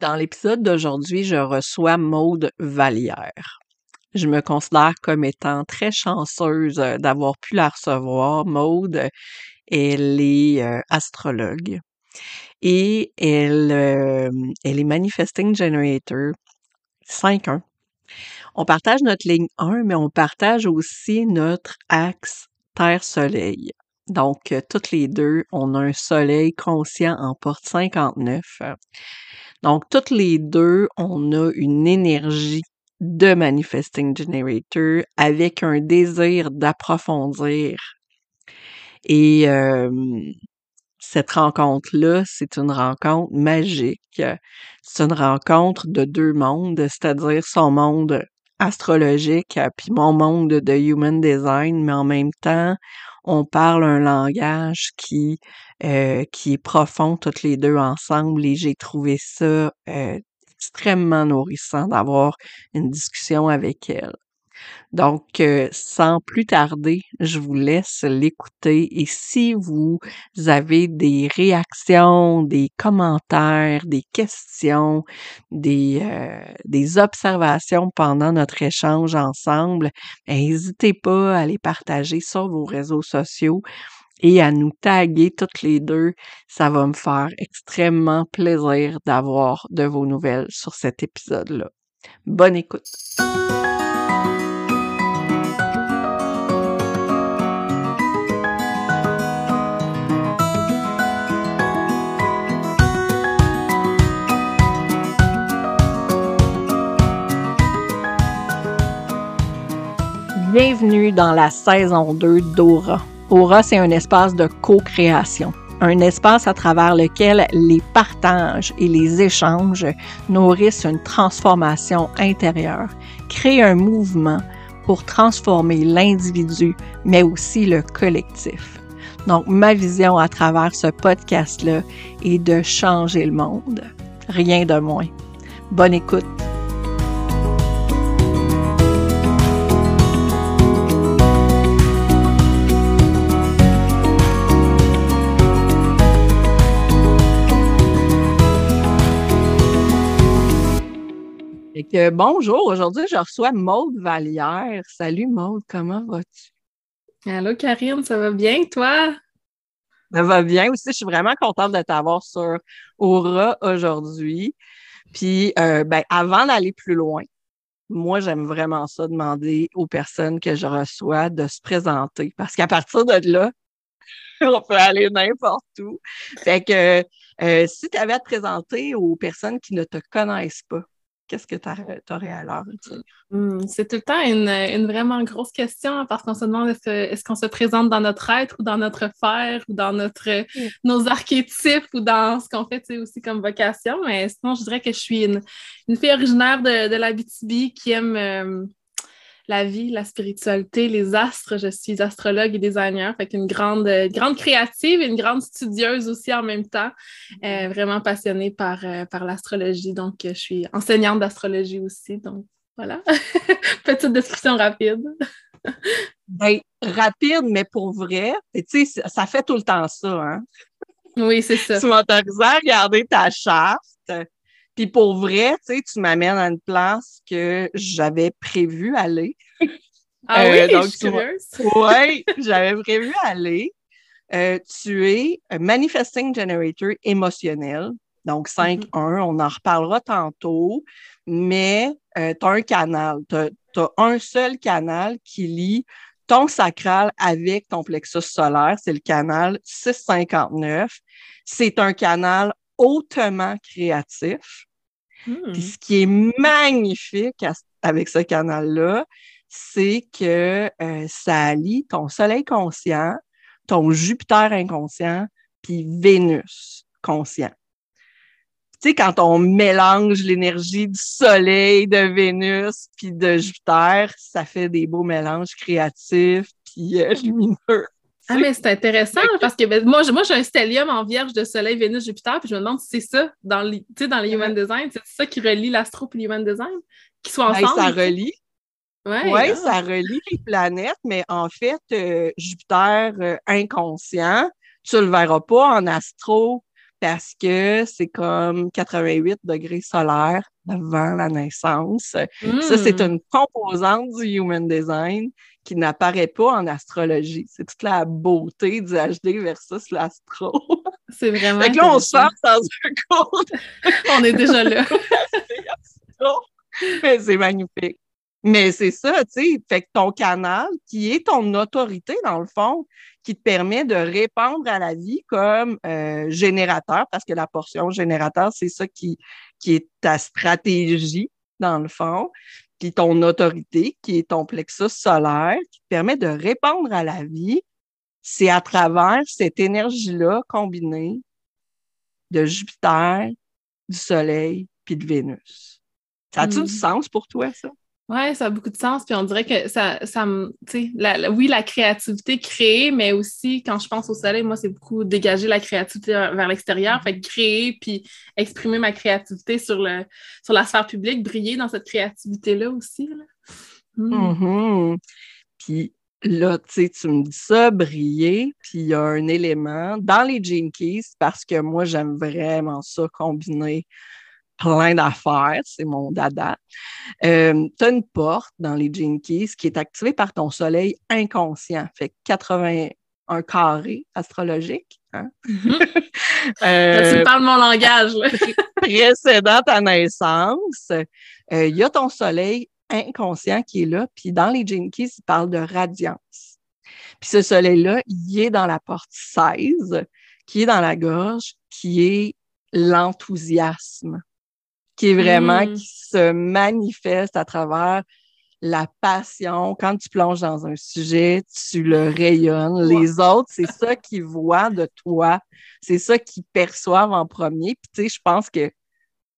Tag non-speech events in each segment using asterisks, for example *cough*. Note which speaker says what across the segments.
Speaker 1: Dans l'épisode d'aujourd'hui, je reçois Maude Vallière. Je me considère comme étant très chanceuse euh, d'avoir pu la recevoir. Maude, elle est euh, astrologue et elle, euh, elle est Manifesting Generator 5-1. On partage notre ligne 1, mais on partage aussi notre axe Terre-Soleil. Donc, toutes les deux, on a un soleil conscient en porte 59. Donc, toutes les deux, on a une énergie de Manifesting Generator avec un désir d'approfondir. Et cette rencontre-là, c'est une rencontre magique. C'est une rencontre de deux mondes, c'est-à-dire son monde astrologique puis mon monde de human design, mais en même temps, on parle un langage qui euh, qui est profond toutes les deux ensemble et j'ai trouvé ça euh, extrêmement nourrissant d'avoir une discussion avec elle. Donc, euh, sans plus tarder, je vous laisse l'écouter et si vous avez des réactions, des commentaires, des questions, des, euh, des observations pendant notre échange ensemble, n'hésitez pas à les partager sur vos réseaux sociaux et à nous taguer toutes les deux. Ça va me faire extrêmement plaisir d'avoir de vos nouvelles sur cet épisode-là. Bonne écoute! Bienvenue dans la saison 2 d'Aura. Aura, c'est un espace de co-création, un espace à travers lequel les partages et les échanges nourrissent une transformation intérieure, créent un mouvement pour transformer l'individu, mais aussi le collectif. Donc, ma vision à travers ce podcast-là est de changer le monde. Rien de moins. Bonne écoute. Bonjour, aujourd'hui je reçois Maude Vallière. Salut Maude, comment vas-tu?
Speaker 2: Allô Karine, ça va bien toi?
Speaker 1: Ça va bien aussi, je suis vraiment contente de t'avoir sur Aura aujourd'hui. Puis euh, ben, avant d'aller plus loin, moi j'aime vraiment ça demander aux personnes que je reçois de se présenter parce qu'à partir de là, *laughs* on peut aller n'importe où. Fait que euh, si tu avais à te présenter aux personnes qui ne te connaissent pas, qu'est-ce que tu aurais à leur dire?
Speaker 2: Hmm, c'est tout le temps une, vraiment grosse question hein, parce qu'on se demande est-ce qu'on se présente dans notre être ou dans notre faire ou dans notre, nos archétypes ou dans ce qu'on fait aussi comme vocation. Mais sinon, je dirais que je suis une, fille originaire de, de l'Abitibi qui aime. Euh, la vie, la spiritualité, les astres. Je suis astrologue et designer, fait qu'une grande, grande créative et une grande studieuse aussi en même temps. Euh, vraiment passionnée par, euh, par l'astrologie. Donc, je suis enseignante d'astrologie aussi. Donc, voilà. *laughs* Petite description rapide. *laughs*
Speaker 1: ben, rapide, mais pour vrai. Tu sais, ça fait tout le temps ça, hein?
Speaker 2: Oui, c'est ça.
Speaker 1: tu m'autorises à regarder ta charte puis pour vrai, tu sais, tu m'amènes à une place que j'avais prévu aller. *laughs*
Speaker 2: Ah oui, euh, je suis curieuse. *laughs*
Speaker 1: oui, j'avais prévu aller. Euh, tu es Manifesting Generator émotionnel. Donc, 5-1, mm-hmm. on en reparlera tantôt, mais euh, tu as un canal. Tu as, un seul canal qui lie ton sacral avec ton plexus solaire. C'est le canal 659. C'est un canal hautement créatif. Hmm. ce qui est magnifique avec ce canal-là, c'est que euh, ça allie ton Soleil conscient, ton Jupiter inconscient, puis Vénus conscient. Tu sais, quand on mélange l'énergie du Soleil, de Vénus, puis de Jupiter, ça fait des beaux mélanges créatifs, puis euh, *laughs* lumineux.
Speaker 2: Ah, mais c'est intéressant parce que ben, moi, moi j'ai un stellium en vierge de Soleil, Vénus, Jupiter, puis je me demande si c'est ça dans, les, dans les Human Design, c'est ça qui relie l'astro et Human Design, qui ben, ensemble.
Speaker 1: ça relie. Oui, ouais, ça relie les planètes, mais en fait, euh, Jupiter euh, inconscient, tu le verras pas en astro parce que c'est comme 88 degrés solaires avant la naissance. Ça, c'est
Speaker 2: Hmm.
Speaker 1: une composante du human design qui n'apparaît pas en astrologie. C'est toute la beauté du HD versus l'astro.
Speaker 2: C'est vraiment.
Speaker 1: Fait que là, on sent dans un cours *laughs*
Speaker 2: On est déjà là. *laughs*
Speaker 1: Mais c'est magnifique. Mais c'est ça, tu sais, fait que ton canal, qui est ton autorité, dans le fond, qui te permet de répondre à la vie comme euh, générateur, parce que la portion générateur, c'est ça qui, qui est ta stratégie, dans le fond, puis ton autorité, qui est ton plexus solaire, qui te permet de répondre à la vie, c'est à travers cette énergie-là combinée de Jupiter, du Soleil, puis de Vénus. Ça a-tu du sens pour toi, ça?
Speaker 2: Oui, ça a beaucoup de sens. Puis on dirait que ça, ça me. Oui, la créativité créée, mais aussi, quand je pense au soleil, moi, c'est beaucoup dégager la créativité vers l'extérieur. Fait créer puis exprimer ma créativité sur, le, sur la sphère publique, briller dans cette créativité-là aussi. là. Mm.
Speaker 1: Mhm. Puis là, tu sais, tu me dis ça, briller, puis il y a un élément dans les Keys, parce que moi, j'aime vraiment ça, combiner plein d'affaires, c'est mon dada. Euh, tu as une porte dans les Keys qui est activée par ton soleil inconscient, fait que 81 carré astrologique. Hein? *laughs* Euh,
Speaker 2: tu parles mon langage.
Speaker 1: précédant ta naissance, euh, il y a ton soleil inconscient qui est là, puis dans les Keys, il parle de radiance. Puis ce soleil-là, il est dans la porte 16, qui est dans la gorge, qui est l'enthousiasme, qui est vraiment,
Speaker 2: Mm.
Speaker 1: qui se manifeste à travers la passion. Quand tu plonges dans un sujet, tu le rayonnes. Les autres, c'est ça qu'ils voient de toi. C'est ça qu'ils perçoivent en premier. Puis, tu sais, je pense que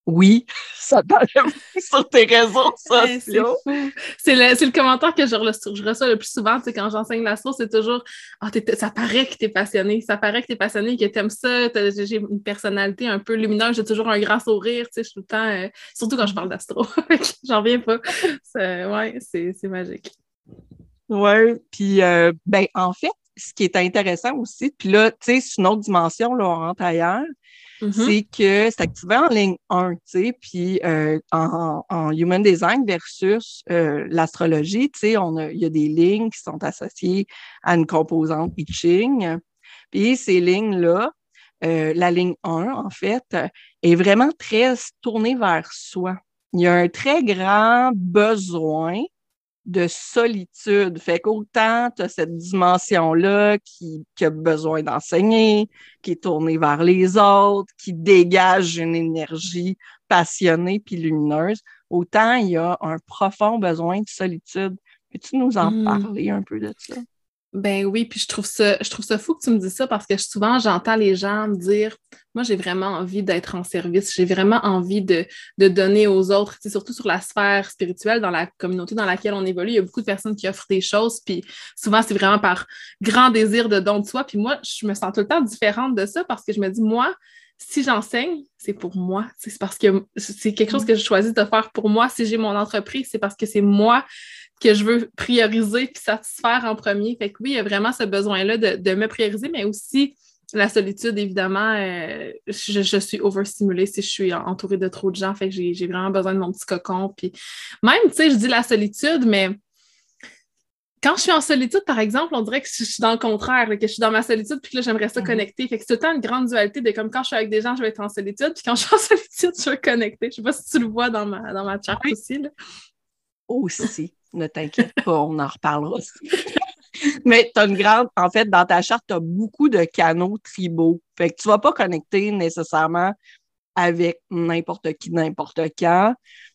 Speaker 1: oui, *laughs* ça t'enlève *laughs* sur tes réseaux *laughs* sociaux.
Speaker 2: C'est le, commentaire que je, re- je reçois le plus souvent, tu sais, quand j'enseigne l'astro, c'est toujours Ah, t'es- ça paraît que tu es passionné, ça paraît que tu es passionné, que tu aimes ça, j'ai une personnalité un peu lumineuse, j'ai toujours un grand sourire, tu sais, je suis tout le temps, euh, surtout quand je parle d'astro, j'en reviens pas. C'est- Ouais, c'est c'est magique.
Speaker 1: Oui, puis euh, ben en fait, ce qui est intéressant aussi, puis là, tu sais, c'est une autre dimension, là, on rentre ailleurs,
Speaker 2: Mhm.
Speaker 1: c'est que c'est activé en ligne 1, tu sais, puis euh, en, en human design versus euh, l'astrologie, tu sais, il y a des lignes qui sont associées à une composante I. Puis ces lignes-là, euh, la ligne 1, en fait, est vraiment très tournée vers soi. Il y a un très grand besoin de solitude. Fait qu'autant tu as cette dimension-là qui, qui a besoin d'enseigner, qui est tournée vers les autres, qui dégage une énergie passionnée puis lumineuse, autant il y a un profond besoin de solitude. Peux-tu nous en
Speaker 2: Mm.
Speaker 1: parler un peu de ça?
Speaker 2: Ben oui, puis je trouve ça, je trouve ça fou que tu me dises ça parce que souvent j'entends les gens me dire Moi, j'ai vraiment envie d'être en service, j'ai vraiment envie de, de donner aux autres, surtout sur la sphère spirituelle, dans la communauté dans laquelle on évolue. Il y a beaucoup de personnes qui offrent des choses, puis souvent c'est vraiment par grand désir de don de soi. Puis moi, je me sens tout le temps différente de ça parce que je me dis, moi, si j'enseigne, c'est pour moi. C'est parce que c'est quelque chose que je choisis de faire pour moi. Si j'ai mon entreprise, c'est parce que c'est moi que je veux prioriser puis satisfaire en premier. Fait que oui, il y a vraiment ce besoin-là de, de me prioriser, mais aussi la solitude, évidemment. euh, je, je suis overstimulée si je suis entourée de trop de gens. Fait que j'ai vraiment besoin de mon petit cocon. Puis même, tu sais, je dis la solitude, mais quand je suis en solitude, par exemple, on dirait que je suis dans le contraire, que je suis dans ma solitude, puis que là, j'aimerais ça
Speaker 1: Mhm.
Speaker 2: connecter. Fait que c'est tout le temps une grande dualité de comme quand je suis avec des gens, je vais être en solitude, puis quand je suis en *laughs* solitude, je vais connecter. Je sais pas si tu le vois dans ma, dans ma charte
Speaker 1: Oui.
Speaker 2: aussi. Là.
Speaker 1: Aussi, ne t'inquiète pas, on en reparlera. *laughs* Mais tu as une grande, en fait, dans ta charte, tu as beaucoup de canaux tribaux. Fait que tu vas pas connecter nécessairement avec n'importe qui, n'importe quand.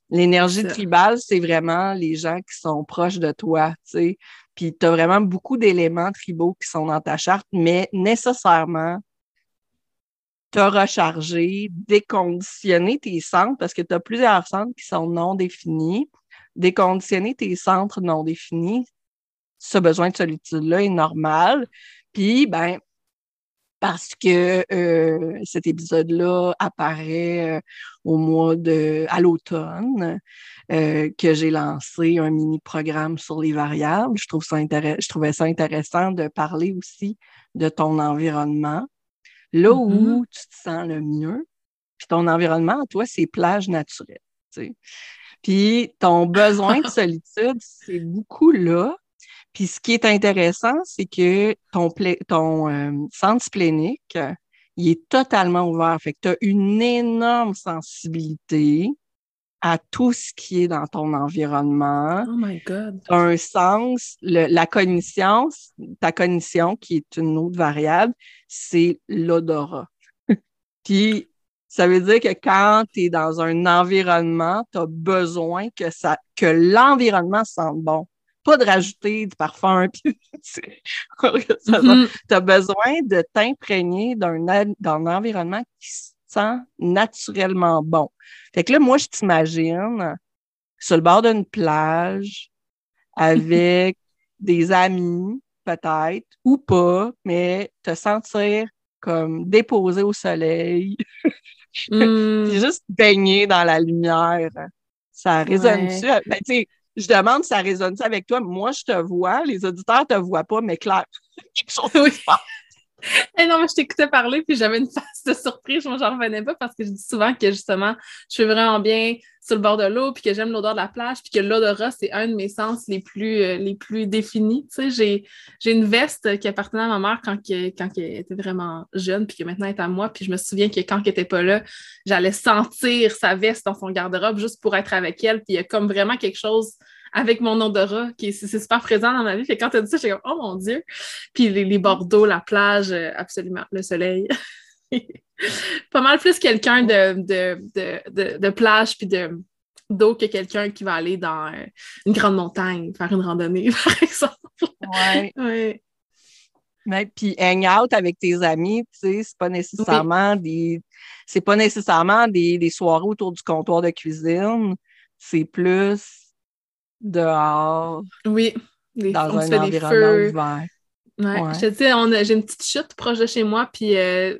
Speaker 1: L'énergie tribale, c'est vraiment les gens qui sont proches de toi, tu sais. Puis tu as vraiment beaucoup d'éléments tribaux qui sont dans ta charte, mais nécessairement, te recharger, déconditionner tes centres, parce que tu as plusieurs centres qui sont non définis. Déconditionner tes centres non définis, ce besoin de solitude-là est normal. Puis, ben, parce que euh, cet épisode-là apparaît euh, au mois de à l'automne, euh, que j'ai lancé un mini-programme sur les variables. Je trouve ça je trouvais ça intéressant de parler aussi de ton environnement là
Speaker 2: Mm-hmm.
Speaker 1: où tu te sens le mieux. Puis ton environnement, toi, c'est plage naturelle. tu sais. Puis ton besoin de solitude, c'est beaucoup là. Puis ce qui est intéressant, c'est que ton, pla- ton euh, centre splénique, il est totalement ouvert. Fait que tu as une énorme sensibilité à tout ce qui est dans ton environnement.
Speaker 2: Oh my God.
Speaker 1: Un sens, le- la cognition, ta cognition, qui est une autre variable, c'est l'odorat. *laughs* Puis, ça veut dire que quand tu es dans un environnement, tu as besoin que, ça, que l'environnement sente bon. Pas de rajouter du parfum. *laughs* Puis, tu as besoin de t'imprégner d'un d'un environnement qui se sent naturellement bon. Fait que là, moi, je t'imagine sur le bord d'une plage avec *laughs* des amis, peut-être, ou pas, mais te sentir comme déposé au soleil, *laughs* *laughs*
Speaker 2: Mm.
Speaker 1: puis juste baigner dans la lumière. Ça résonne-tu? Ben, tu sais, je demande si ça résonne-tu avec toi. Moi, je te vois, les auditeurs te voient pas, mais clair, *laughs* quelque chose
Speaker 2: Oui.
Speaker 1: passe. *laughs*
Speaker 2: Eh non, moi, je t'écoutais parler, puis j'avais une face de surprise. Moi, j'en revenais pas parce que je dis souvent que justement, je suis vraiment bien sur le bord de l'eau, puis que j'aime l'odeur de la plage, puis que l'odorat, c'est un de mes sens les plus, euh, les plus définis. J'ai, j'ai une veste qui appartenait à ma mère quand, quand elle était vraiment jeune, puis que maintenant elle est à moi. Puis je me souviens que quand elle était pas là, j'allais sentir sa veste dans son garde-robe juste pour être avec elle. Puis il y a comme vraiment quelque chose avec mon odorat qui est, super présent dans ma vie. Fait quand tu as dit ça, j'étais comme, oh mon Dieu! Puis les, les Bordeaux, la plage, euh, absolument, le soleil. *laughs* Pas mal plus quelqu'un de, de, de, de, de plage puis de d'eau que quelqu'un qui va aller dans euh, une grande montagne, faire une randonnée, *laughs* par exemple.
Speaker 1: Ouais. Puis hang out avec tes amis, tu sais, c'est pas nécessairement des c'est pas nécessairement des, des soirées autour du comptoir de cuisine, c'est plus dehors
Speaker 2: Oui. Les-
Speaker 1: dans
Speaker 2: on se
Speaker 1: un
Speaker 2: fait des
Speaker 1: environnement
Speaker 2: feux.
Speaker 1: ouvert.
Speaker 2: Ouais.
Speaker 1: Ouais.
Speaker 2: Je te dis, on a- j'ai une petite chute proche de chez moi, puis euh,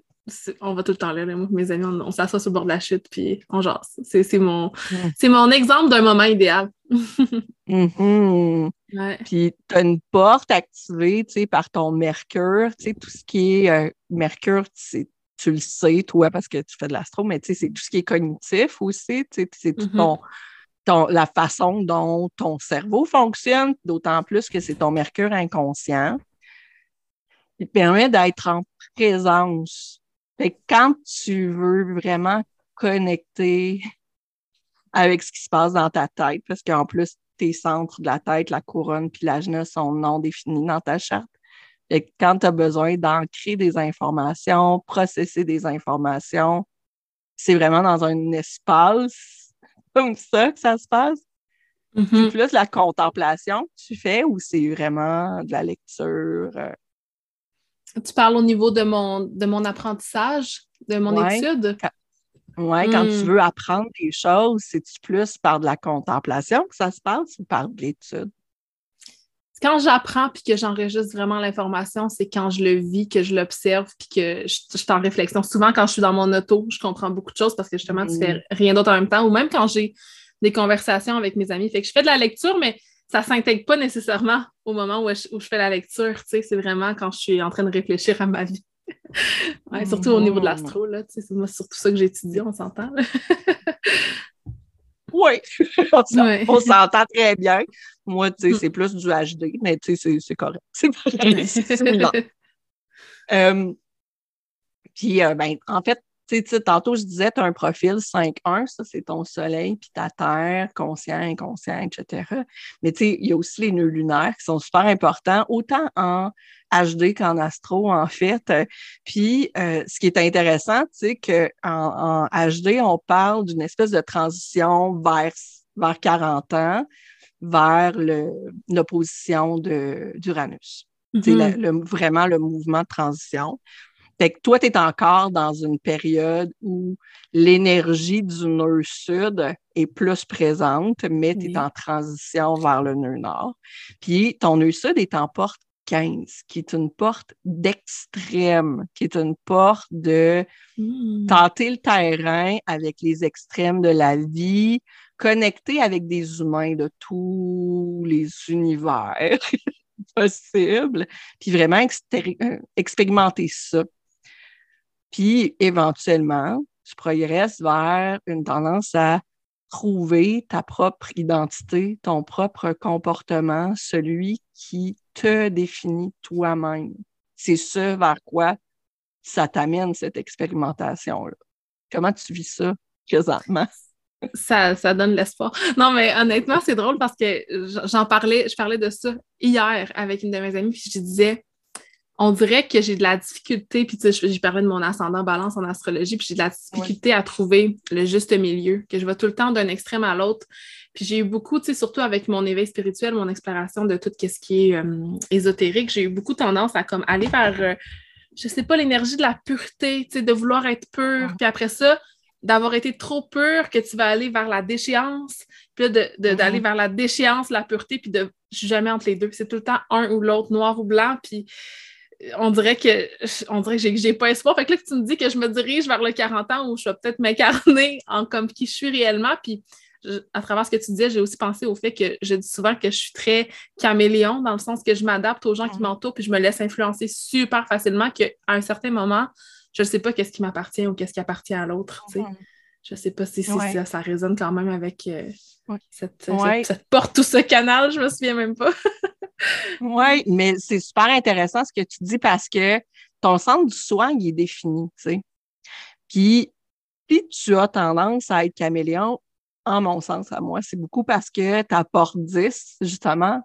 Speaker 2: on va tout le temps là. là. Moi, et mes amis, on, on s'assoit sur le bord de la chute, puis on jase. C'est mon, c'est mon exemple d'un moment idéal. *laughs*
Speaker 1: Mhm.
Speaker 2: Ouais.
Speaker 1: Puis tu as une porte activée, par ton mercure, tu sais, tout ce qui est euh, mercure, tu, tu le sais, toi, parce que tu fais de l'astro, mais tu sais, c'est tout ce qui est cognitif aussi, tu sais, c'est tout
Speaker 2: Mhm.
Speaker 1: ton, ton- la façon dont ton cerveau fonctionne, d'autant plus que c'est ton mercure inconscient. Il te permet d'être en présence. Fait que quand tu veux vraiment connecter avec ce qui se passe dans ta tête, parce qu'en plus, tes centres de la tête, la couronne puis l'ajna sont non définis dans ta charte. Fait que quand tu as besoin d'ancrer des informations, processer des informations, c'est vraiment dans un espace *laughs* comme ça que ça se passe. C'est plus la contemplation que tu fais ou c'est vraiment de la lecture? euh,
Speaker 2: Tu parles au niveau de mon, de mon apprentissage, de mon
Speaker 1: Ouais.
Speaker 2: étude?
Speaker 1: Ouais, quand tu
Speaker 2: Hmm.
Speaker 1: veux apprendre des choses, c'est-tu plus par de la contemplation que ça se passe ou par de l'étude?
Speaker 2: Quand j'apprends puis que j'enregistre vraiment l'information, c'est quand je le vis, que je l'observe puis que je, je suis en réflexion. Souvent, quand je suis dans mon auto, je comprends beaucoup de choses parce que justement, tu
Speaker 1: Mhm.
Speaker 2: fais rien d'autre en même temps ou même quand j'ai des conversations avec mes amis. Fait que je fais de la lecture, mais ça s'intègre pas nécessairement au moment où je, où je fais la lecture. Tu sais, c'est vraiment quand je suis en train de réfléchir à ma vie. *laughs* Ouais, surtout au niveau de l'astro, là. Tu sais, c'est moi surtout ça que j'étudie, on s'entend. *laughs*
Speaker 1: Oui, *laughs* on s'entend très bien. Moi, tu sais,
Speaker 2: Mm.
Speaker 1: c'est plus du HD, mais tu sais, c'est- correct. C'est similaire. Euh, puis, euh, ben, en fait, sais, tantôt, je disais, tu as un profil 5-1, ça, c'est ton soleil, puis ta terre, conscient, inconscient, etc. Mais tu sais, il y a aussi les nœuds lunaires qui sont super importants, autant en HD qu'en astro, en fait. Puis, euh, ce qui est intéressant, tu sais, qu'en en HD, on parle d'une espèce de transition vers, vers 40 ans, vers l'opposition d'Uranus. C'est
Speaker 2: Mhm.
Speaker 1: le- vraiment le mouvement de transition. Fait que toi, tu es encore dans une période où l'énergie du nœud sud est plus présente, mais tu es
Speaker 2: Oui.
Speaker 1: en transition vers le nœud nord. Puis ton nœud sud est en porte 15, qui est une porte d'extrême, qui est une porte de
Speaker 2: Mhm.
Speaker 1: tenter le terrain avec les extrêmes de la vie, connecter avec des humains de tous les univers *laughs* possibles, puis vraiment euh, expérimenter ça. Puis éventuellement, tu progresses vers une tendance à trouver ta propre identité, ton propre comportement, celui qui te définit toi-même. C'est ce vers quoi ça t'amène, cette expérimentation-là. Comment tu vis ça présentement? *laughs*
Speaker 2: Ça, ça donne l'espoir. Non, mais honnêtement, c'est drôle parce que j'en parlais, je parlais de ça hier avec une de mes amies, puis je disais, on dirait que j'ai de la difficulté, puis tu sais, je, parlais de mon ascendant balance en astrologie, puis j'ai de la difficulté à trouver le juste milieu, que je vais tout le temps d'un extrême à l'autre. Puis j'ai eu beaucoup, tu sais, surtout avec mon éveil spirituel, mon exploration de tout ce qui est euh, ésotérique, j'ai eu beaucoup tendance à comme aller vers, je euh, je sais pas, l'énergie de la pureté, tu sais, de vouloir être pur. Puis après ça, d'avoir été trop pur que tu vas aller vers la déchéance, puis d'aller vers la déchéance, la pureté, puis de je suis jamais entre les deux. C'est tout le temps un ou l'autre, noir ou blanc. Puis on dirait que on dirait que j'ai pas espoir. Fait que là, tu me dis que je me dirige vers le 40 ans où je vais peut-être m'incarner *laughs* en comme qui je suis réellement. Puis à travers ce que tu disais, j'ai aussi pensé au fait que je dis souvent que je suis très caméléon, dans le sens que je m'adapte aux gens qui m'entourent, puis je me laisse influencer super facilement qu'à un certain moment, je ne sais pas qu'est-ce qui m'appartient ou qu'est-ce qui appartient à l'autre. Je ne sais pas si, ça, résonne quand même avec euh, cette, porte ou ce canal, je ne me souviens même pas. *laughs*
Speaker 1: oui, mais c'est super intéressant ce que tu dis parce que ton centre du soin, il est défini, tu sais. Puis, puis tu as tendance à être caméléon, en mon sens, à moi, c'est beaucoup parce que ta porte 10, justement,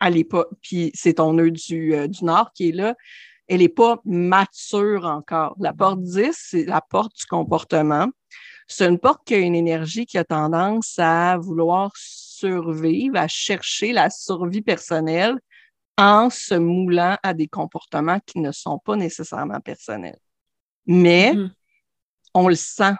Speaker 1: elle n'est pas, puis c'est ton nœud du, euh, du Nord qui est là, elle n'est pas mature encore. La porte 10, c'est la porte du comportement. C'est une porte qui a une énergie qui a tendance à vouloir survivre, à chercher la survie personnelle en se moulant à des comportements qui ne sont pas nécessairement personnels. Mais mm-hmm. on le sent.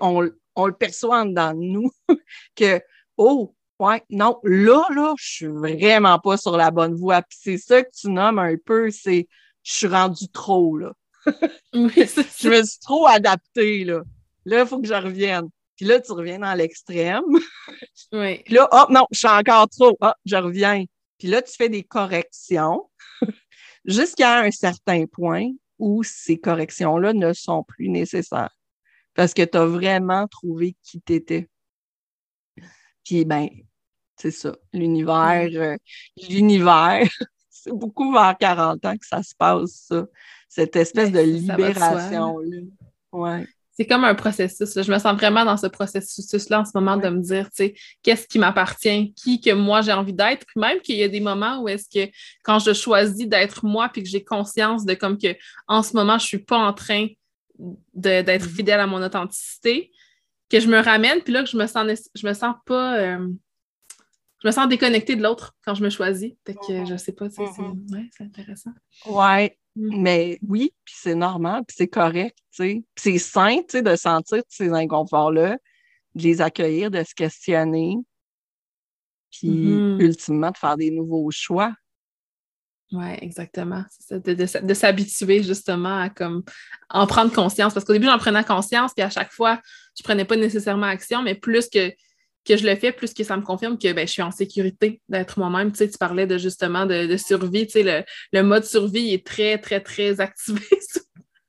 Speaker 1: On, on le perçoit dans nous *laughs* que, oh, ouais, non, là, là, je suis vraiment pas sur la bonne voie. Puis c'est ça que tu nommes un peu, c'est je suis rendu trop, là. *laughs* je me suis trop adaptée, là. Là, il faut que je revienne. Puis là, tu reviens dans l'extrême. *laughs*
Speaker 2: oui.
Speaker 1: Puis là, oh non, je suis encore trop. Ah, je reviens. Puis là, tu fais des corrections *laughs* jusqu'à un certain point où ces corrections-là ne sont plus nécessaires parce que tu as vraiment trouvé qui t'étais. Puis, ben, c'est ça, l'univers, euh, l'univers, *laughs* c'est beaucoup vers 40 ans que ça se passe, ça, cette espèce de libération-là. Ouais.
Speaker 2: C'est comme un processus. Je me sens vraiment dans ce processus-là en ce moment de me dire, tu sais, qu'est-ce qui m'appartient, qui que moi j'ai envie d'être. Puis même qu'il y a des moments où est-ce que quand je choisis d'être moi, puis que j'ai conscience de comme que en ce moment, je suis pas en train d'être mm-hmm. fidèle à mon authenticité, que je me ramène, puis là que je me sens je me sens pas euh, je me sens déconnectée de l'autre quand je me choisis. Fait que mm-hmm. je sais pas, c'est mm-hmm. intéressant.
Speaker 1: Ouais, mm. mais oui, puis c'est normal, puis c'est correct, tu sais. c'est sain, tu sais, de sentir ces inconforts-là, de les accueillir, de se questionner, puis ultimement de faire des nouveaux choix.
Speaker 2: Oui, exactement. de, s'habituer justement à comme en prendre conscience. Parce qu'au début, j'en prenais conscience, puis à chaque fois, je ne prenais pas nécessairement action, mais plus que, que je le fais, plus que ça me confirme que ben, je suis en sécurité d'être moi-même. Tu, sais, tu parlais de justement de, survie. Tu sais, le, mode survie est très, très, très *laughs* activé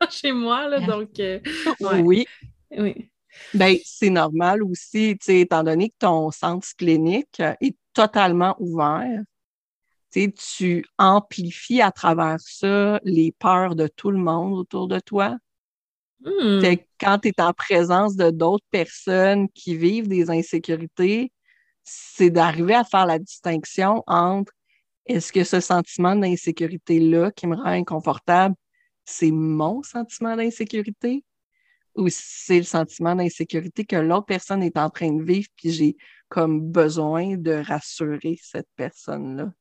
Speaker 2: chez moi. Là, donc, euh,
Speaker 1: oui.
Speaker 2: Oui.
Speaker 1: Ben, c'est normal aussi, tu sais, étant donné que ton centre clinique est totalement ouvert tu amplifies à travers ça les peurs de tout le monde autour de toi.
Speaker 2: Hmm.
Speaker 1: Quand tu es en présence de d'autres personnes qui vivent des insécurités, c'est d'arriver à faire la distinction entre est-ce que ce sentiment d'insécurité-là qui me rend inconfortable, c'est mon sentiment d'insécurité ou c'est le sentiment d'insécurité que l'autre personne est en train de vivre puis j'ai comme besoin de rassurer cette personne-là.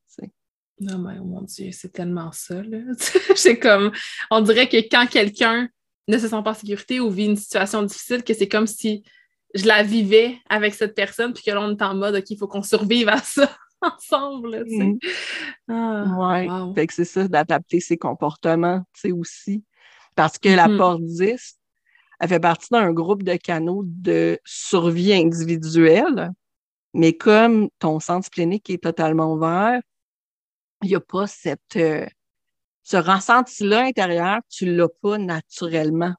Speaker 2: Non, mais oh mon Dieu, c'est tellement ça, là. *laughs* c'est comme, on dirait que quand quelqu'un ne se sent pas en sécurité ou vit une situation difficile, que c'est comme si je la vivais avec cette personne, puis que là, on est en mode, OK, il faut qu'on survive à ça *laughs* ensemble, tu sais. Mm.
Speaker 1: Ah, fait que c'est ça, d'adapter ses comportements, tu sais, aussi. Parce que la mm-hmm. porte 10, elle fait partie d'un groupe de canaux de survie individuelle, mais comme ton centre clinique est totalement ouvert, il n'y a pas cette, euh, ce ressenti-là intérieur, tu l'as pas naturellement.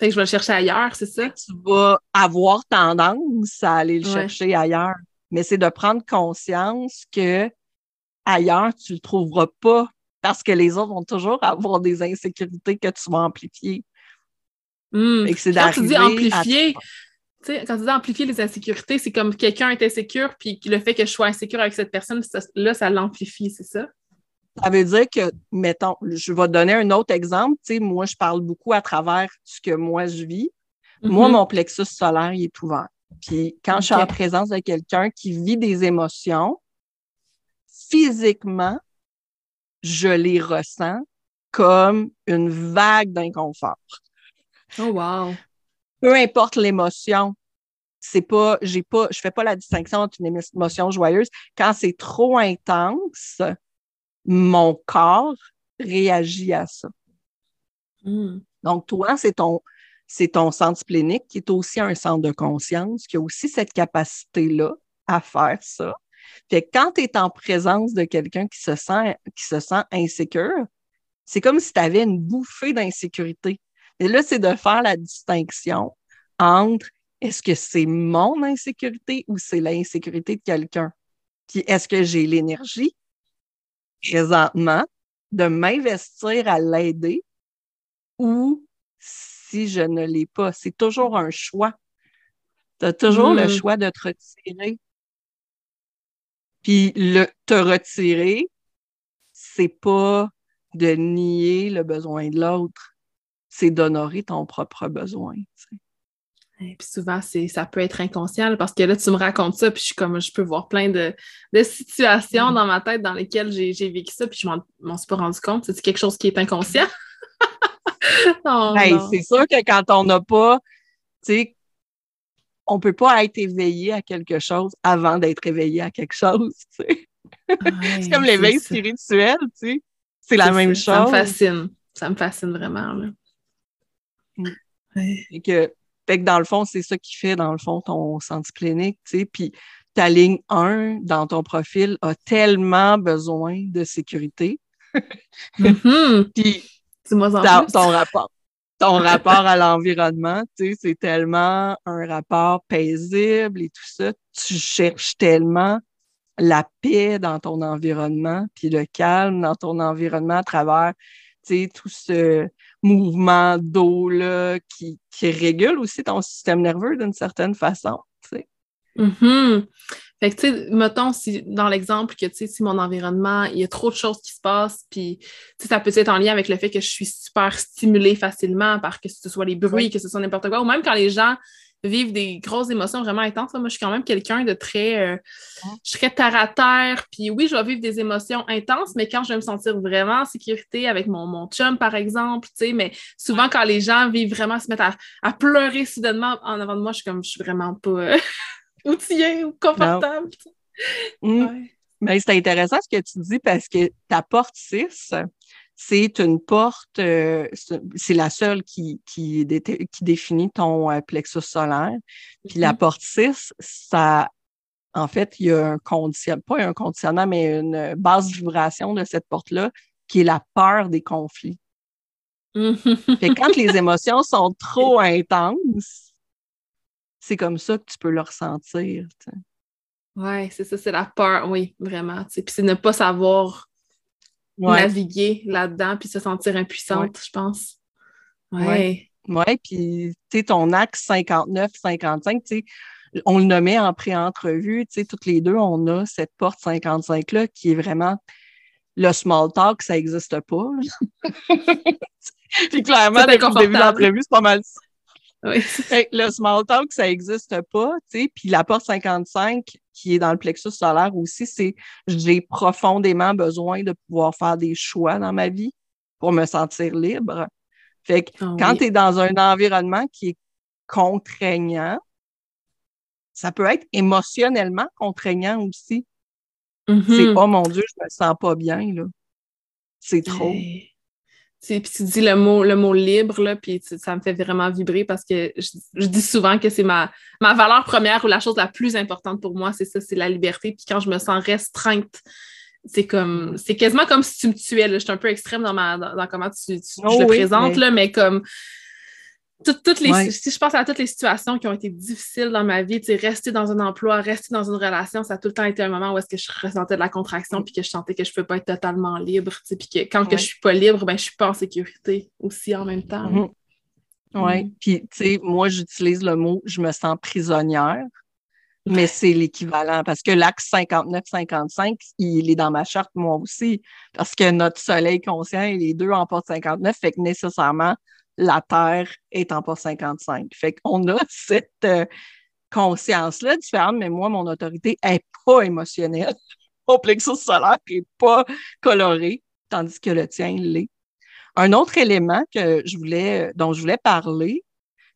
Speaker 2: Fait que je vais le chercher ailleurs, c'est ça?
Speaker 1: Tu vas avoir tendance à aller le chercher ailleurs. Mais c'est de prendre conscience que ailleurs, tu le trouveras pas parce que les autres vont toujours avoir des insécurités que tu vas amplifier.
Speaker 2: Mmh. quand tu dis amplifier, quand tu dis amplifier les insécurités, c'est comme quelqu'un est insécure, puis le fait que je sois insécure avec cette personne, là, ça l'amplifie, c'est ça?
Speaker 1: Ça veut dire que, mettons, je vais te donner un autre exemple. Tu sais, moi, je parle beaucoup à travers ce que moi je vis. Moi, mm-hmm. mon plexus solaire, il est ouvert. Puis quand je suis en présence de quelqu'un qui vit des émotions, physiquement, je les ressens comme une vague d'inconfort.
Speaker 2: Oh wow.
Speaker 1: Peu importe l'émotion, c'est pas, j'ai pas, je fais pas la distinction entre une émotion joyeuse. Quand c'est trop intense, mon corps réagit à ça.
Speaker 2: Hmm.
Speaker 1: Donc, toi, c'est ton, c'est ton centre splénique qui est aussi un centre de conscience, qui a aussi cette capacité-là à faire ça. Fait que quand tu es en présence de quelqu'un qui se sent, qui se sent insécure, c'est comme si tu avais une bouffée d'insécurité. Et là, c'est de faire la distinction entre est-ce que c'est mon insécurité ou c'est l'insécurité de quelqu'un? Puis est-ce que j'ai l'énergie présentement de m'investir à l'aider ou si je ne l'ai pas. C'est toujours un choix. Tu as toujours le hmm. choix de te retirer. Puis le te retirer, c'est pas de nier le besoin de l'autre, c'est d'honorer ton propre besoin.
Speaker 2: Et puis souvent, ça peut être inconscient parce que là, tu me racontes ça, puis je, comme, je peux voir plein de, situations mm. dans ma tête dans lesquelles j'ai vécu ça, puis je m'en suis pas rendu compte. C'est quelque chose qui est inconscient? *laughs*
Speaker 1: c'est sûr que quand on n'a pas, tu sais, on peut pas être éveillé à quelque chose avant d'être éveillé à quelque chose, *laughs* c'est comme l'éveil spirituel, tu sais. C'est la même chose. Ça
Speaker 2: me fascine. Ça me fascine vraiment,
Speaker 1: mm. Et que fait que dans le fond, c'est ça qui fait, dans le fond, ton senti clinique, tu sais. Puis ta ligne 1 dans ton profil a tellement besoin de sécurité.
Speaker 2: Mm-hmm. *laughs*
Speaker 1: Puis ton, rapport. Ton rapport à l'environnement, tu sais, c'est tellement un rapport paisible et tout ça. Tu cherches tellement la paix dans ton environnement, puis le calme dans ton environnement à travers, tu sais, tout ce mouvement d'eau là, qui, qui régule aussi ton système nerveux d'une certaine façon.
Speaker 2: Mm-hmm. Fait que, tu sais, mettons, si, dans l'exemple que, tu sais, si mon environnement, il y a trop de choses qui se passent, puis, tu sais, ça peut être en lien avec le fait que je suis super stimulée facilement par que ce soit les bruits, que ce soit n'importe quoi, ou même quand les gens vivre des grosses émotions vraiment intenses. Moi, je suis quand même quelqu'un de très. Euh, je serais terre à terre. Puis oui, je vais vivre des émotions intenses, mais quand je vais me sentir vraiment en sécurité avec mon, mon chum, par exemple, tu sais, mais souvent, quand les gens vivent vraiment, se mettent à, pleurer soudainement en avant de moi, je suis comme, je suis vraiment pas euh, *laughs* outillée ou confortable.
Speaker 1: Mm. Mais c'est intéressant ce que tu dis parce que ta porte 6, c'est une porte, euh, c'est la seule qui, qui, qui définit ton euh, plexus solaire. Puis la mm-hmm. porte 6, ça, en fait, il y a un conditionnement, pas un conditionnement, mais une basse vibration de cette porte-là, qui est la peur des conflits.
Speaker 2: Mm-hmm.
Speaker 1: quand les *laughs* émotions sont trop intenses, c'est comme ça que tu peux le ressentir.
Speaker 2: Oui, c'est ça, c'est la peur, oui, vraiment. Puis c'est ne pas savoir naviguer là-dedans puis se sentir impuissante, je pense.
Speaker 1: Ouais. Ouais, puis tu sais, ton axe 59-55, tu sais, on le nommait en pré-entrevue, tu sais, toutes les deux, on a cette porte 55-là qui est vraiment le small talk, ça n'existe pas. *laughs* puis clairement, dès qu'on début de l'entrevue, c'est pas mal ça.
Speaker 2: Oui. *laughs*
Speaker 1: le small talk, ça n'existe pas, tu sais, puis la porte 55, qui est dans le plexus solaire aussi, c'est j'ai profondément besoin de pouvoir faire des choix dans ma vie pour me sentir libre. Fait que ah quand tu es dans un environnement qui est contraignant, ça peut être émotionnellement contraignant aussi.
Speaker 2: Mm-hmm.
Speaker 1: C'est oh mon Dieu, je me sens pas bien, là. C'est trop.
Speaker 2: Puis tu dis le mot, le mot libre, là, puis ça me fait vraiment vibrer parce que je, dis souvent que c'est ma, ma valeur première ou la chose la plus importante pour moi, c'est ça, c'est la liberté. Puis quand je me sens restreinte c'est comme c'est quasiment comme si tu me tuais. Je suis un peu extrême dans ma dans, comment tu, je le oh présente, mais... Là, mais comme toutes les, Si je pense à toutes les situations qui ont été difficiles dans ma vie, rester dans un emploi, rester dans une relation, ça a tout le temps été un moment où est-ce que je ressentais de la contraction puis que je sentais que je ne peux pas être totalement libre. Puis que quand que je suis pas libre, ben, je suis pas en sécurité aussi en même temps.
Speaker 1: Mm-hmm. Oui. Mm. Puis, tu sais, moi, j'utilise le mot je me sens prisonnière, mais c'est l'équivalent parce que l'axe 59-55, il est dans ma charte, moi aussi, parce que notre soleil conscient et les deux en porte 59, fait que nécessairement, la Terre est en porte 55. Fait qu'on a *laughs* cette euh, conscience-là différente, mais moi, mon autorité n'est pas émotionnelle. *laughs* Mon plexus solaire n'est pas coloré, tandis que le tien l'est. Un autre élément que je voulais, dont je voulais parler,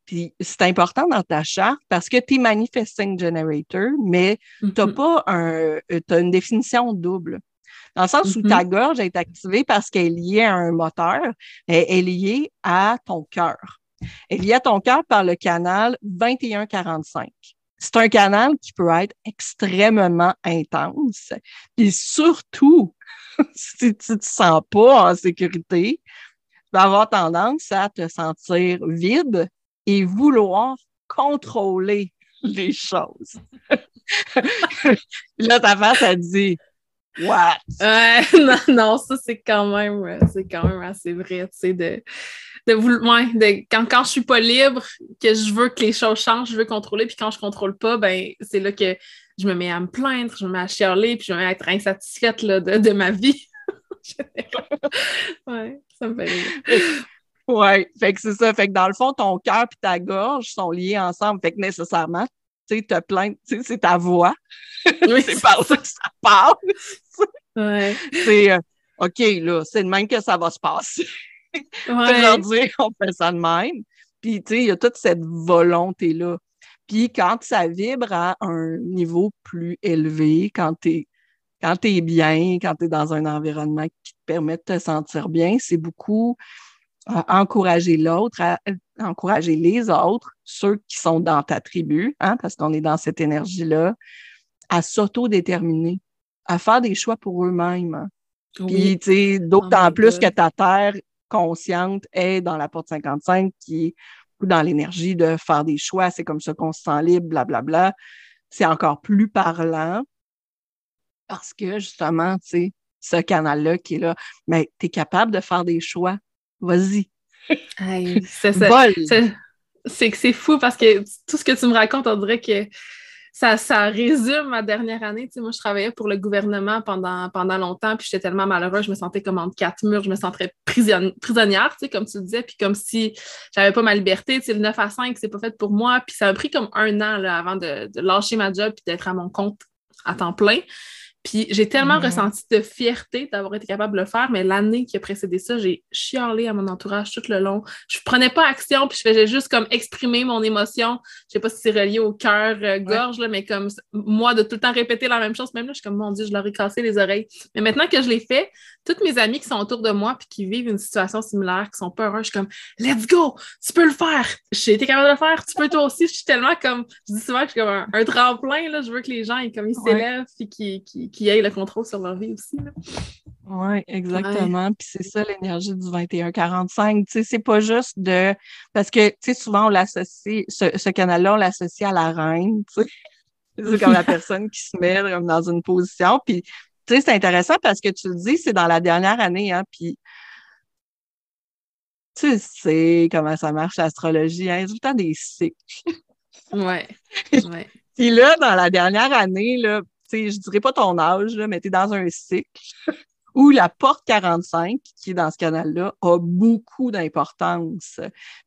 Speaker 1: puis c'est important dans ta charte parce que tu es manifesting generator, mais tu n'as mm-hmm. pas un, as une définition double. Dans le sens où mm-hmm. ta gorge est activée parce qu'elle est liée à un moteur, elle est liée à ton cœur. Elle est liée à ton cœur par le canal 2145. C'est un canal qui peut être extrêmement intense. Et surtout, *laughs* si tu ne te sens pas en sécurité, vas avoir tendance à te sentir vide et vouloir contrôler les choses. *laughs* là, ta face, a dit What? *laughs*
Speaker 2: non, non, ça, c'est quand même, c'est quand même assez vrai, tu sais, de, de, de quand, quand je suis pas libre, que je veux que les choses changent, je veux contrôler, puis quand je contrôle pas, ben, c'est là que je me mets à me plaindre, je me mets à chialer, puis je me mets à être insatisfaite là, de, de ma vie. *laughs* ouais, ça me fait rire.
Speaker 1: Ouais, fait que c'est ça. Fait que dans le fond, ton cœur et ta gorge sont liés ensemble. Fait que nécessairement, te plaindre, c'est ta voix. *laughs* Oui, c'est par ça que ça passe.
Speaker 2: Ouais.
Speaker 1: C'est euh, OK, là, c'est de même que ça va se passer. *laughs* Ouais. dire on fait ça de même. Puis, tu sais, il y a toute cette volonté-là. Puis, quand ça vibre à un niveau plus élevé, quand tu es quand tu es bien, quand tu es dans un environnement qui te permet de te sentir bien, c'est beaucoup encourager l'autre, à, encourager les autres, ceux qui sont dans ta tribu, hein, parce qu'on est dans cette énergie-là, à s'auto-déterminer, à faire des choix pour eux-mêmes. Hein. Puis, tu sais, d'autant oh plus que ta terre consciente est dans la porte 55, qui est dans l'énergie de faire des choix, c'est comme ça qu'on se sent libre, blablabla. C'est encore plus parlant parce que justement, tu sais, ce canal-là qui est là, mais tu es capable de faire des choix. Vas-y.
Speaker 2: c'est que c'est fou parce que tout ce que tu me racontes, on dirait que ça, ça résume ma dernière année. Tu sais, moi, je travaillais pour le gouvernement pendant, pendant longtemps, puis j'étais tellement malheureuse, je me sentais comme entre quatre murs, je me sentais prisonnière, tu sais, comme tu disais, puis comme si j'avais pas ma liberté. Tu sais, le 9 à 5, c'est pas fait pour moi. Puis ça a pris comme un an là, avant de, de lâcher ma job puis d'être à mon compte à temps plein. Puis j'ai tellement mm-hmm. ressenti de fierté d'avoir été capable de le faire, mais l'année qui a précédé ça, j'ai chialé à mon entourage tout le long. Je prenais pas action, puis je faisais juste comme exprimer mon émotion. Je sais pas si c'est relié au cœur, euh, gorge, là, mais comme moi, de tout le temps répéter la même chose, même là, je suis comme, mon Dieu, je leur ai cassé les oreilles. Mais maintenant que je l'ai fait, toutes mes amies qui sont autour de moi, puis qui vivent une situation similaire, qui sont pas heureux, je suis comme, let's go, tu peux le faire. J'ai été capable de le faire, tu peux toi aussi. Je suis tellement comme, je dis souvent que je suis comme un, tremplin, là. Je veux que les gens, ils, comme, ils s'élèvent, puis qui qui aient le contrôle sur leur vie aussi.
Speaker 1: Oui, exactement. Puis c'est ça l'énergie du 21-45. Tu sais, c'est pas juste de. Parce que, tu sais, souvent, on l'associe, ce, canal-là, on l'associe à la reine, tu sais. C'est comme la *laughs* personne qui se met comme dans une position. Puis, tu sais, c'est intéressant parce que tu le dis, c'est dans la dernière année, hein. Puis, tu sais comment ça marche l'astrologie, hein? tout le temps des cycles.
Speaker 2: Ouais. *laughs* ouais.
Speaker 1: Puis là, dans la dernière année, là, je dirais pas ton âge, mais tu es dans un cycle *laughs* où la porte 45, qui est dans ce canal-là, a beaucoup d'importance.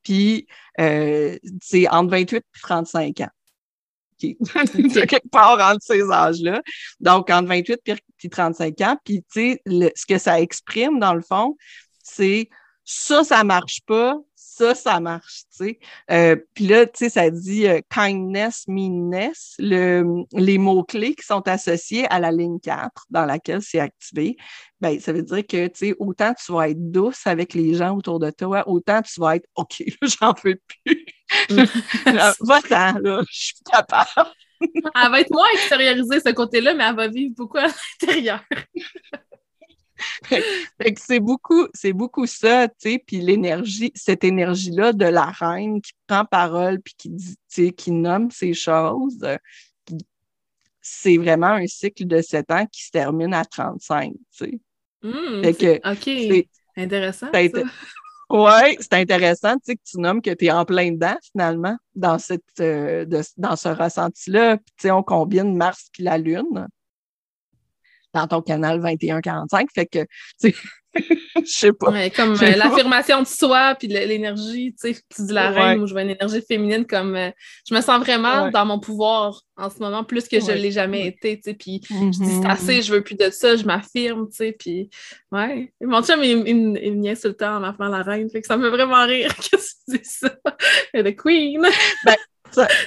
Speaker 1: Puis, euh, c'est entre 28 et 35 ans. Okay. *laughs* quelque part entre ces âges-là. Donc, entre 28 et 35 ans. Puis, tu sais, ce que ça exprime, dans le fond, c'est ça, ça marche pas, ça, ça marche, tu sais. Euh, puis là, tu sais, ça dit euh, kindness, meanness, le, les mots-clés qui sont associés à la ligne 4 dans laquelle c'est activé. Ben, ça veut dire que, tu sais, autant tu vas être douce avec les gens autour de toi, autant tu vas être OK, *laughs* j'en veux plus. *laughs* Va-t'en, là, je suis capable.
Speaker 2: elle va être moins extériorisée ce côté-là, mais elle va vivre beaucoup à l'intérieur. *laughs* *laughs*
Speaker 1: c'est beaucoup, c'est beaucoup ça, tu sais, puis l'énergie, cette énergie-là de la reine qui prend parole puis qui dit, tu sais, qui nomme ces choses, c'est vraiment un cycle de sept ans qui se termine à 35, tu sais.
Speaker 2: Mmh, OK. Intéressant. *laughs*
Speaker 1: Oui, c'est intéressant, tu sais, que tu nommes que tu es en plein dedans, finalement, dans, cette, euh, dans ce ressenti-là. Puis, tu sais, on combine Mars puis la Lune dans ton canal 2145. Fait que, tu sais, *laughs* je sais pas.
Speaker 2: comme euh, l'affirmation de soi, puis l'énergie, tu sais, tu dis la reine, ou je vois une énergie féminine comme euh, je me sens vraiment dans mon pouvoir en ce moment, plus que je l'ai jamais été, tu sais, puis je dis c'est mm-hmm. assez, je veux plus de ça, je m'affirme, tu sais, puis ouais. Mon chum, il, il, il, me temps en m'appelant la reine, fait que ça me fait vraiment rire *laughs* que tu dis ça. The queen!
Speaker 1: Ben,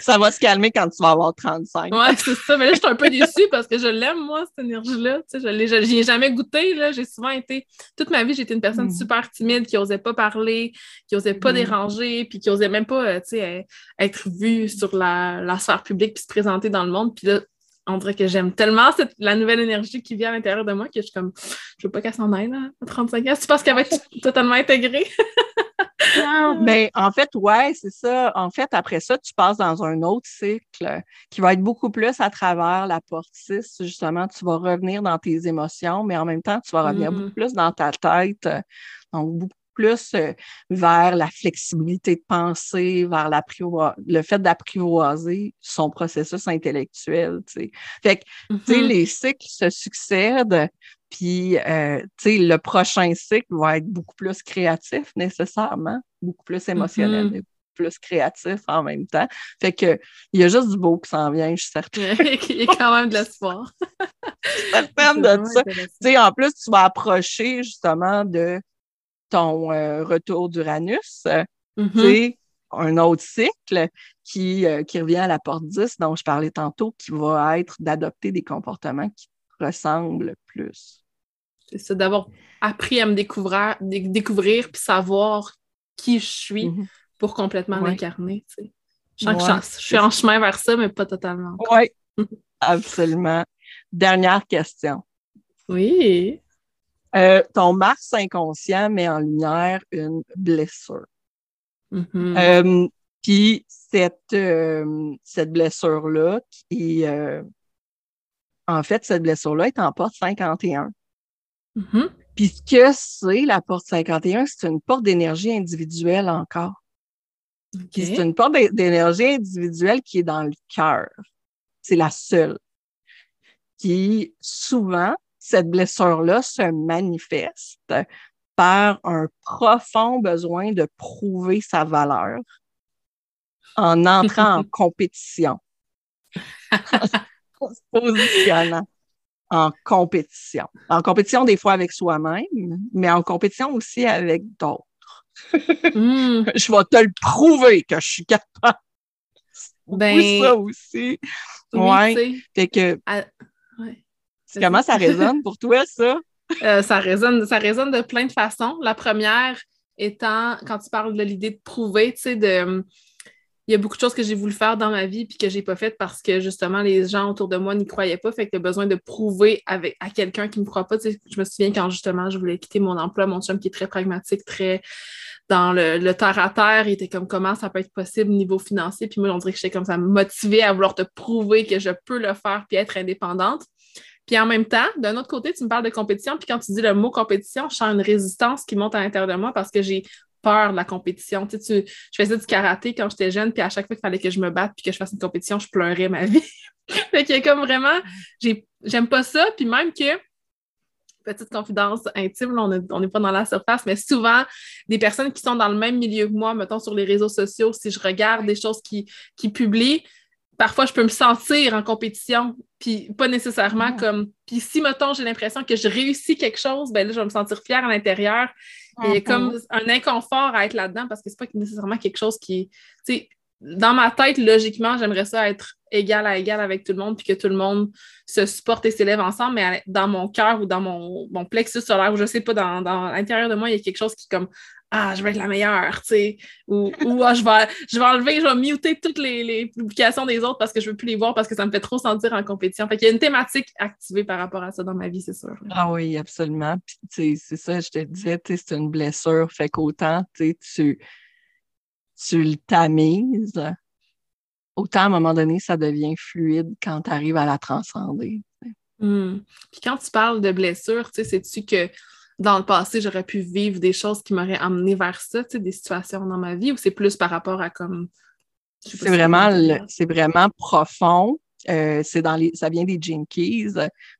Speaker 1: ça, va se calmer quand tu vas avoir 35.
Speaker 2: Ouais, c'est ça. Mais là, je suis un peu déçue parce que je l'aime, moi, cette énergie-là. Tu sais, je n'y ai jamais goûté. Là. J'ai souvent été. Toute ma vie, été une personne mm. super timide qui n'osait pas parler, qui n'osait pas mm. déranger, puis qui n'osait même pas euh, tu sais, être vue sur la, la sphère publique puis se présenter dans le monde. Puis là, on dirait que j'aime tellement cette, la nouvelle énergie qui vient à l'intérieur de moi que je suis comme, je veux pas qu'elle s'en aille là, à 35 ans. Tu penses qu'elle va être totalement intégrée? *laughs*
Speaker 1: mais en fait, ouais, c'est ça. En fait, après ça, tu passes dans un autre cycle qui va être beaucoup plus à travers la porte 6. Justement, tu vas revenir dans tes émotions, mais en même temps, tu vas revenir beaucoup mm. plus dans ta tête. Donc, beaucoup plus euh, vers la flexibilité de penser, vers le fait d'apprivoiser son processus intellectuel. Fait que, mm-hmm. les cycles se succèdent, puis, euh, le prochain cycle va être beaucoup plus créatif nécessairement, beaucoup plus émotionnel, mm-hmm. plus créatif en même temps. Fait que il y a juste du beau qui s'en vient, je suis *laughs* certaine.
Speaker 2: il y a quand même de l'espoir. *laughs*
Speaker 1: certaine de ça. En plus, tu vas approcher justement de ton euh, retour d'Uranus, c'est un autre cycle qui, euh, qui revient à la porte 10 dont je parlais tantôt, qui va être d'adopter des comportements qui ressemblent plus.
Speaker 2: C'est ça, d'avoir appris à me découvrir, découvrir puis savoir qui je suis mm-hmm. pour complètement m'incarner. Je, je, suis en chemin vers ça, mais pas totalement.
Speaker 1: Oui, *laughs* absolument. Dernière question.
Speaker 2: Oui.
Speaker 1: Euh, ton Mars inconscient met en lumière une blessure. Mm-hmm. Euh, puis cette, euh, cette blessure-là, qui en fait, cette blessure-là est en porte 51. Mm-hmm. Puis ce que c'est la porte 51, c'est une porte d'énergie individuelle encore. C'est une porte d'énergie individuelle qui est dans le cœur. C'est la seule. Qui souvent cette blessure-là se manifeste par un profond besoin de prouver sa valeur en entrant en *laughs* compétition, en se positionnant en compétition. En compétition des fois avec soi-même, mais en compétition aussi avec d'autres. *laughs* Hmm. Je vais te le prouver que je suis capable. *laughs* Ben, ça aussi. Oui, Fait que, Comment ça résonne pour toi, ça? *laughs*
Speaker 2: Euh, ça, résonne, ça résonne de plein de façons. La première étant, quand tu parles de l'idée de prouver, tu sais, de. Il y a beaucoup de choses que j'ai voulu faire dans ma vie puis que j'ai pas faites parce que justement les gens autour de moi n'y croyaient pas. Fait que as besoin de prouver avec, à quelqu'un qui ne me croit pas. Je me souviens quand justement je voulais quitter mon emploi, mon chum qui est très pragmatique, très dans le, le terre à terre, il était comme comment ça peut être possible au niveau financier? Puis moi, on dirait que j'étais comme ça motivé à vouloir te prouver que je peux le faire puis être indépendante. Puis en même temps, d'un autre côté, tu me parles de compétition, puis quand tu dis le mot compétition, je sens une résistance qui monte à l'intérieur de moi parce que j'ai peur de la compétition. Tu sais, je faisais du karaté quand j'étais jeune, puis à chaque fois qu'il fallait que je me batte puis que je fasse une compétition, je pleurais ma vie. *laughs* fait que comme vraiment, j'aime pas ça, puis même que petite confidence intime, on n'est pas dans la surface, mais souvent, des personnes qui sont dans le même milieu que moi, mettons sur les réseaux sociaux, si je regarde des choses qui, qui publient, parfois je peux me sentir en compétition, puis pas nécessairement ah. comme. Puis si, mettons, j'ai l'impression que je réussis quelque chose, ben là, je vais me sentir fière à l'intérieur. Il y a comme mm-hmm. un inconfort à être là-dedans parce que c'est pas nécessairement quelque chose qui est. Dans ma tête, logiquement, j'aimerais ça être égal à égal avec tout le monde, puis que tout le monde se supporte et s'élève ensemble, mais dans mon cœur ou dans mon, mon plexus solaire, ou je sais pas, dans, dans l'intérieur de moi, il y a quelque chose qui comme ah, je vais être la meilleure, tu sais, ou, ou ah, je, vais, je vais enlever, je vais muter toutes les, publications des autres parce que je veux plus les voir parce que ça me fait trop sentir en compétition. Fait qu'il y a une thématique activée par rapport à ça dans ma vie, c'est sûr.
Speaker 1: Ah oui, absolument. Puis, c'est ça, je te disais, c'est une blessure, fait qu'autant, tu tu, tu le tamises, autant à un moment donné, ça devient fluide quand tu arrives à la transcender.
Speaker 2: Hmm. Puis quand tu parles de blessure, tu sais, sais-tu que dans le passé, j'aurais pu vivre des choses qui m'auraient amené vers ça, des situations dans ma vie, ou c'est plus par rapport à comme.
Speaker 1: C'est vraiment, c'est vraiment profond. Euh, c'est dans les, ça vient des Jinkies.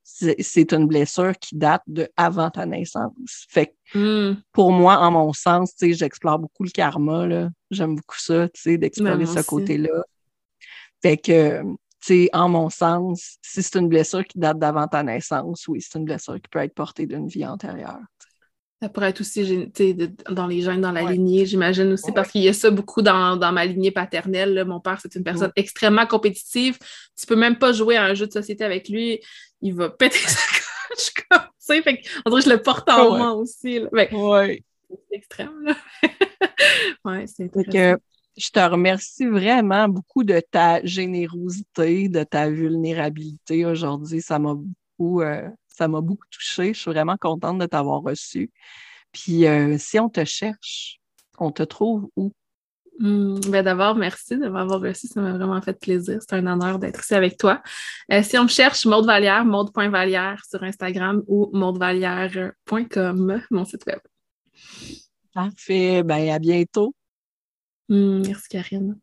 Speaker 1: C'est une blessure qui date de avant ta naissance. Fait que hmm. pour moi, en mon sens, j'explore beaucoup le karma. J'aime beaucoup ça, d'explorer ce côté-là. Fait que en mon sens, si c'est une blessure qui date d'avant ta naissance, oui, c'est une blessure qui peut être portée d'une vie antérieure.
Speaker 2: Ça pourrait être aussi dans les gènes, dans la lignée, j'imagine aussi, parce qu'il y a ça beaucoup dans, ma lignée paternelle. Mon père, c'est une personne extrêmement compétitive. Tu peux même pas jouer à un jeu de société avec lui. Il va péter sa *laughs* coche comme ça. Fait on dirait que je le porte en moi aussi.
Speaker 1: Ben, oui.
Speaker 2: C'est extrême. Là. *laughs* ouais, c'est
Speaker 1: je te remercie vraiment beaucoup de ta générosité, de ta vulnérabilité aujourd'hui. Ça m'a beaucoup, euh, ça m'a beaucoup touchée. Je suis vraiment contente de t'avoir reçu. Puis euh, si on te cherche, on te trouve où?
Speaker 2: Hmm, ben D'abord, merci de m'avoir reçu. Ça m'a vraiment fait plaisir. C'est un honneur d'être ici avec toi. Euh, si on me cherche, Maude Vallière, Maude.Vallière sur Instagram ou maudevalière.com, mon site web.
Speaker 1: Parfait. Ben, à bientôt.
Speaker 2: Mm, merci Karine.